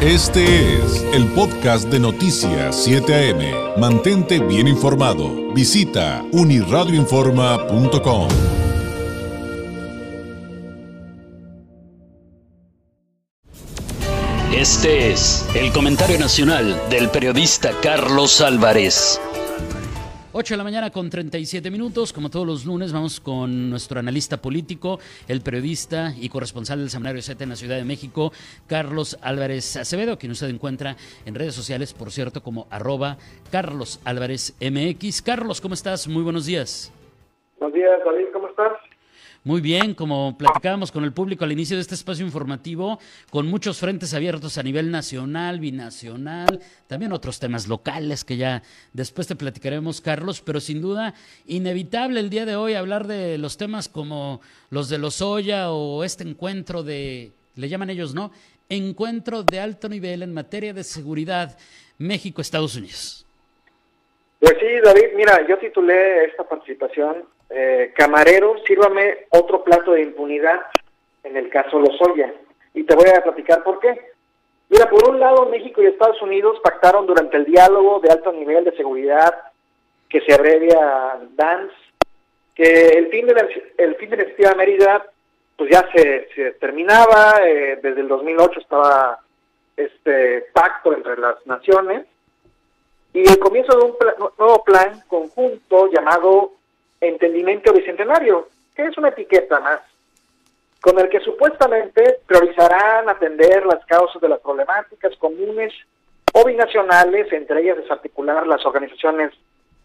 Este es el podcast de Noticias 7 AM. Mantente bien informado. Visita uniradioinforma.com. Este es el comentario nacional del periodista Carlos Álvarez. 8 de la mañana con 37 minutos, como todos los lunes, vamos con nuestro analista político, el periodista y corresponsal del Seminario 7 en la Ciudad de México, Carlos Álvarez Acevedo, quien usted encuentra en redes sociales, por cierto, como arroba Carlos Álvarez MX. Carlos, ¿cómo estás? Muy buenos días. Buenos días, David, ¿cómo estás? Muy bien, como platicábamos con el público al inicio de este espacio informativo, con muchos frentes abiertos a nivel nacional, binacional, también otros temas locales que ya después te platicaremos, Carlos, pero sin duda inevitable el día de hoy hablar de los temas como los de los Oya o este encuentro de, le llaman ellos, ¿no? Encuentro de alto nivel en materia de seguridad México-Estados Unidos. Pues sí, David, mira, yo titulé esta participación eh, Camarero, sírvame otro plato de impunidad en el caso Lozoya. Y te voy a platicar por qué. Mira, por un lado, México y Estados Unidos pactaron durante el diálogo de alto nivel de seguridad que se abrevia DANS, que el fin de la, el fin de la Mérida pues ya se, se terminaba, eh, desde el 2008 estaba este pacto entre las naciones, y el comienzo de un nuevo plan conjunto llamado Entendimiento Bicentenario, que es una etiqueta más, con el que supuestamente priorizarán atender las causas de las problemáticas comunes o binacionales, entre ellas desarticular las organizaciones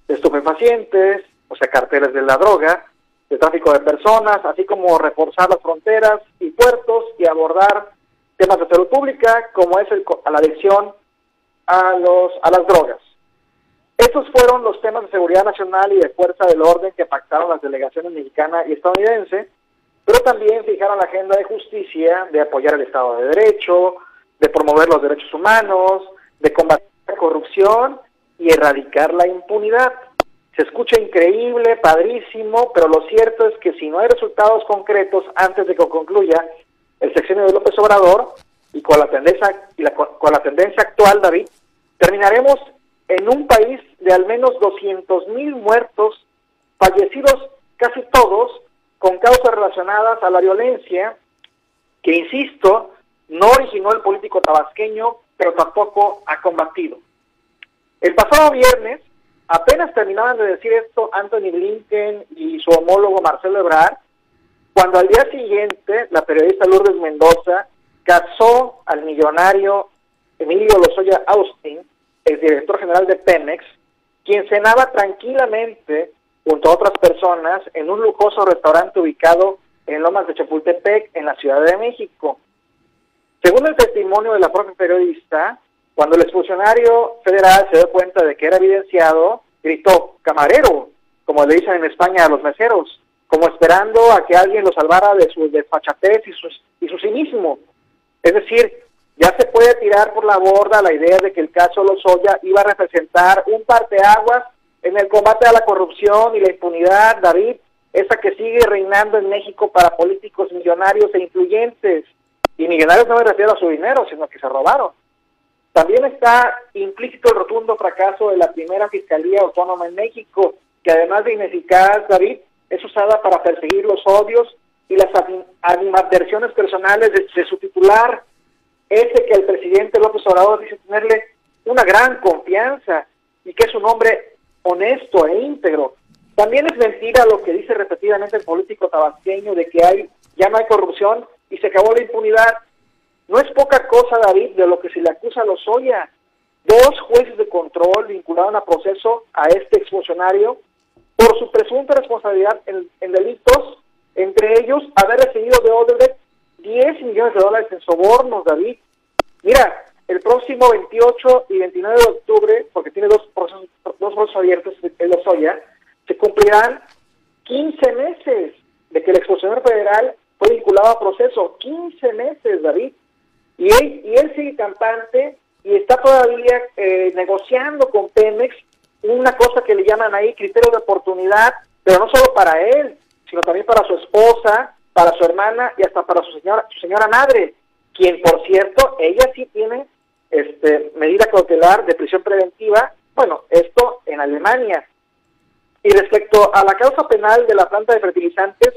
de estupefacientes, o sea, carteles de la droga, de tráfico de personas, así como reforzar las fronteras y puertos y abordar temas de salud pública, como es el, la adicción a, los, a las drogas. Estos fueron los temas de seguridad nacional y de fuerza del orden que pactaron las delegaciones mexicana y estadounidense, pero también fijaron la agenda de justicia, de apoyar el Estado de Derecho, de promover los derechos humanos, de combatir la corrupción y erradicar la impunidad. Se escucha increíble, padrísimo, pero lo cierto es que si no hay resultados concretos antes de que concluya el sexenio de López Obrador y con la tendencia y la, con la tendencia actual, David, terminaremos en un país de al menos 200 mil muertos, fallecidos casi todos con causas relacionadas a la violencia, que insisto, no originó el político tabasqueño, pero tampoco ha combatido. El pasado viernes, apenas terminaban de decir esto Anthony Blinken y su homólogo Marcelo Ebrard, cuando al día siguiente la periodista Lourdes Mendoza casó al millonario Emilio Lozoya Austin el director general de Pemex, quien cenaba tranquilamente junto a otras personas en un lujoso restaurante ubicado en Lomas de Chapultepec, en la Ciudad de México. Según el testimonio de la propia periodista, cuando el expulsionario federal se dio cuenta de que era evidenciado, gritó, camarero, como le dicen en España a los meseros, como esperando a que alguien lo salvara de su desfachatez y, sus, y su cinismo. Es decir, ya se puede tirar por la borda la idea de que el caso Lozoya iba a representar un parteaguas en el combate a la corrupción y la impunidad, David, esa que sigue reinando en México para políticos millonarios e influyentes. Y millonarios no me refiero a su dinero, sino que se robaron. También está implícito el rotundo fracaso de la primera Fiscalía Autónoma en México, que además de ineficaz, David, es usada para perseguir los odios y las animadversiones personales de su titular, ese que el presidente López Obrador dice tenerle una gran confianza y que es un hombre honesto e íntegro. También es mentira lo que dice repetidamente el político tabasqueño de que hay ya no hay corrupción y se acabó la impunidad. No es poca cosa, David, de lo que se le acusa a Lozoya. Dos jueces de control vincularon a proceso a este exfuncionario por su presunta responsabilidad en, en delitos, entre ellos haber recibido de Odebrecht 10 millones de dólares en sobornos, David. Mira, el próximo 28 y 29 de octubre, porque tiene dos procesos, dos procesos abiertos en Lozoya, se cumplirán 15 meses de que el expositor federal fue vinculado a proceso. 15 meses, David. Y él, y él sigue cantante y está todavía eh, negociando con Pemex una cosa que le llaman ahí criterio de oportunidad, pero no solo para él, sino también para su esposa, para su hermana y hasta para su señora, su señora madre, quien por cierto, ella sí tiene este, medida cautelar de prisión preventiva, bueno, esto en Alemania. Y respecto a la causa penal de la planta de fertilizantes,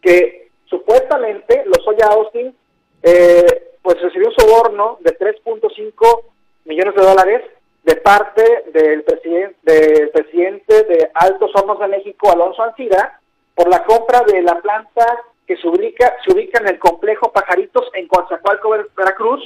que supuestamente los Soya Austin, eh, pues recibió un soborno de 3.5 millones de dólares de parte del, presidente del presidente de Altos Hornos de México, Alonso Ancira, por la compra de la planta que se ubica, se ubica en el complejo Pajaritos en Coatzacoalco, Veracruz,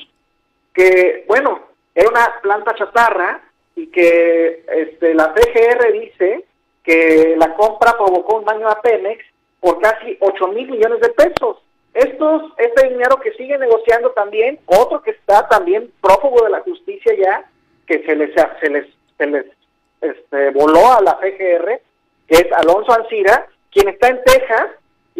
que, bueno, era una planta chatarra y que este, la PGR dice que la compra provocó un daño a Pemex por casi 8 mil millones de pesos. Estos, este dinero que sigue negociando también, otro que está también prófugo de la justicia ya, que se les, se les, se les este, voló a la PGR, que es Alonso Ancira, quien está en Texas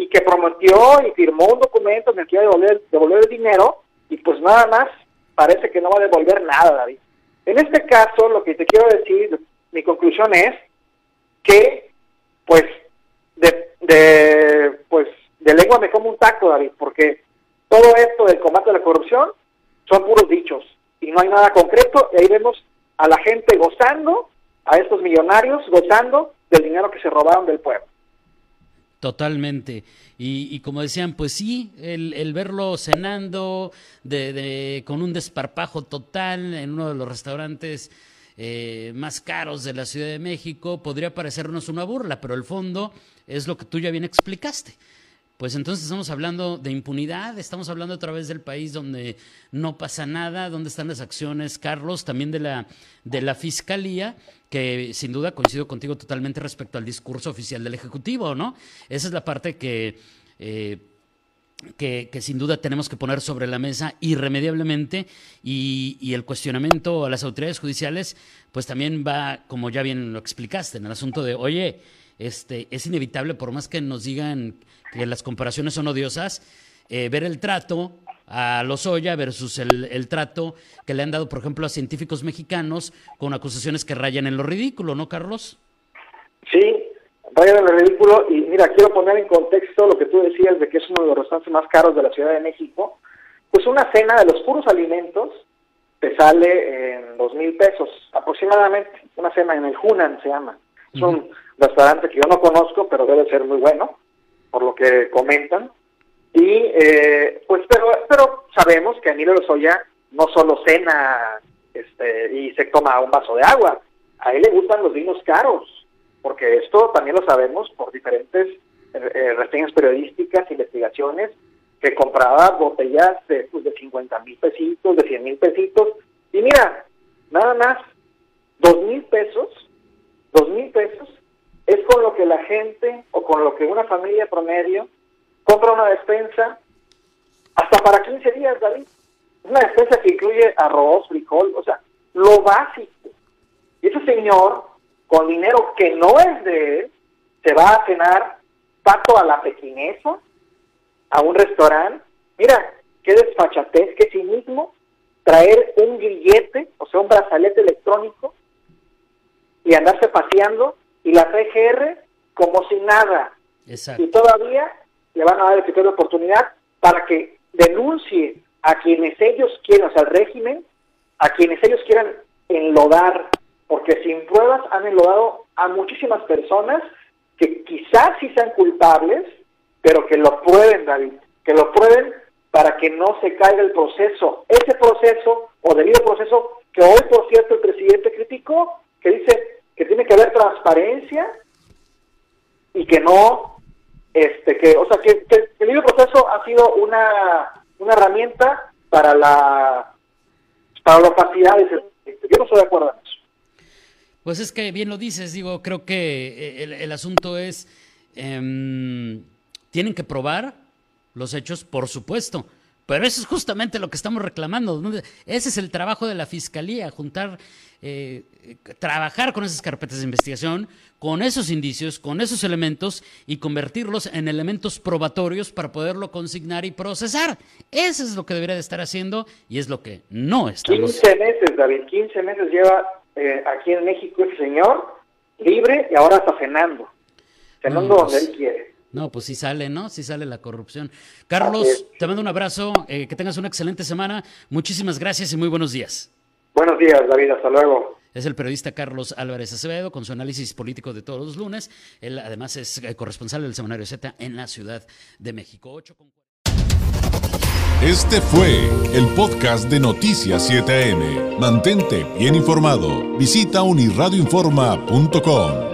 y que prometió y firmó un documento en el que iba a devolver, devolver el dinero y pues nada más parece que no va a devolver nada, David. En este caso, lo que te quiero decir, mi conclusión es que, pues, de, de, pues, de lengua me como un taco, David, porque todo esto del combate a la corrupción son puros dichos y no hay nada concreto y ahí vemos a la gente gozando, a estos millonarios gozando del dinero que se robaron del pueblo. Totalmente. Y, como decían, pues sí, el, verlo cenando de, con un desparpajo total en uno de los restaurantes eh, más caros de la Ciudad de México podría parecernos una burla, pero el fondo es lo que tú ya bien explicaste. Pues entonces estamos hablando de impunidad, estamos hablando otra vez del país donde no pasa nada, donde están las acciones, Carlos, también de la, de la Fiscalía, que sin duda coincido contigo totalmente respecto al discurso oficial del Ejecutivo, ¿no? Esa es la parte que... Eh, que, sin duda tenemos que poner sobre la mesa irremediablemente y, y, el cuestionamiento a las autoridades judiciales, pues también va, como ya bien lo explicaste, en el asunto de, oye, este, es inevitable, por más que nos digan que las comparaciones son odiosas, eh, ver el trato a los Oya versus el, trato que le han dado, por ejemplo, a científicos mexicanos con acusaciones que rayan en lo ridículo, ¿no, Carlos? Sí, rayan en lo ridículo. Y mira, quiero poner en contexto lo que tú decías de que es uno de los restaurantes más caros de la Ciudad de México. Pues una cena de los puros alimentos te sale en dos mil pesos aproximadamente. Una cena en el Hunan se llama. Es un restaurante que yo no conozco, pero debe ser muy bueno por lo que comentan. Y eh, pues, pero, pero sabemos que Emilio Lozoya no solo cena este, y se toma un vaso de agua, a él le gustan los vinos caros, porque esto también lo sabemos por diferentes eh, reseñas periodísticas, investigaciones, que compraba botellas de, pues, de 50 mil pesitos, de 100 mil pesitos, y mira, nada más, dos mil pesos, dos mil pesos es con lo que la gente o con lo que una familia promedio compra una despensa hasta para 15 días, David. Una despensa que incluye arroz, frijol, o sea, lo básico. Y ese señor, con dinero que no es de él, se va a cenar pato a la pequinesa, a un restaurante. Mira, qué desfachatez, qué cinismo traer un grillete, o sea, un brazalete electrónico y andarse paseando y la PGR como si nada. Y todavía le van a dar el de oportunidad para que denuncie a quienes ellos quieran, o sea, al régimen, a quienes ellos quieran enlodar, porque sin pruebas han enlodado a muchísimas personas que quizás sí sean culpables, pero que lo prueben, David, que lo prueben para que no se caiga el proceso. Ese proceso, o debido proceso, que hoy, por cierto, el presidente criticó, que dice, que tiene que haber transparencia y que no, este, que, o sea, que, el libre proceso ha sido una, una herramienta para la, para la opacidad. Yo no estoy de acuerdo en eso. Pues es que bien lo dices, digo, creo que eh, el, asunto es, em, tienen que probar los hechos, por supuesto, pero eso es justamente lo que estamos reclamando. Ese es el trabajo de la Fiscalía, juntar, eh, trabajar con esas carpetas de investigación, con esos indicios, con esos elementos y convertirlos en elementos probatorios para poderlo consignar y procesar. Eso es lo que debería de estar haciendo y es lo que no estamos. 15 meses, David, 15 meses lleva eh, aquí en México ese señor libre y ahora está cenando. Cenando donde pues, él quiere. No, pues sí sale, ¿no? Sí sale la corrupción. Carlos, te mando un abrazo, eh, que tengas una excelente semana. Muchísimas gracias y muy buenos días. Buenos días, David. Hasta luego. Es el periodista Carlos Álvarez Acevedo con su análisis político de todos los lunes. Él además es eh, corresponsal del Semanario Z en la Ciudad de México. Este fue el podcast de Noticias 7am. Mantente bien informado. Visita unirradioinforma.com.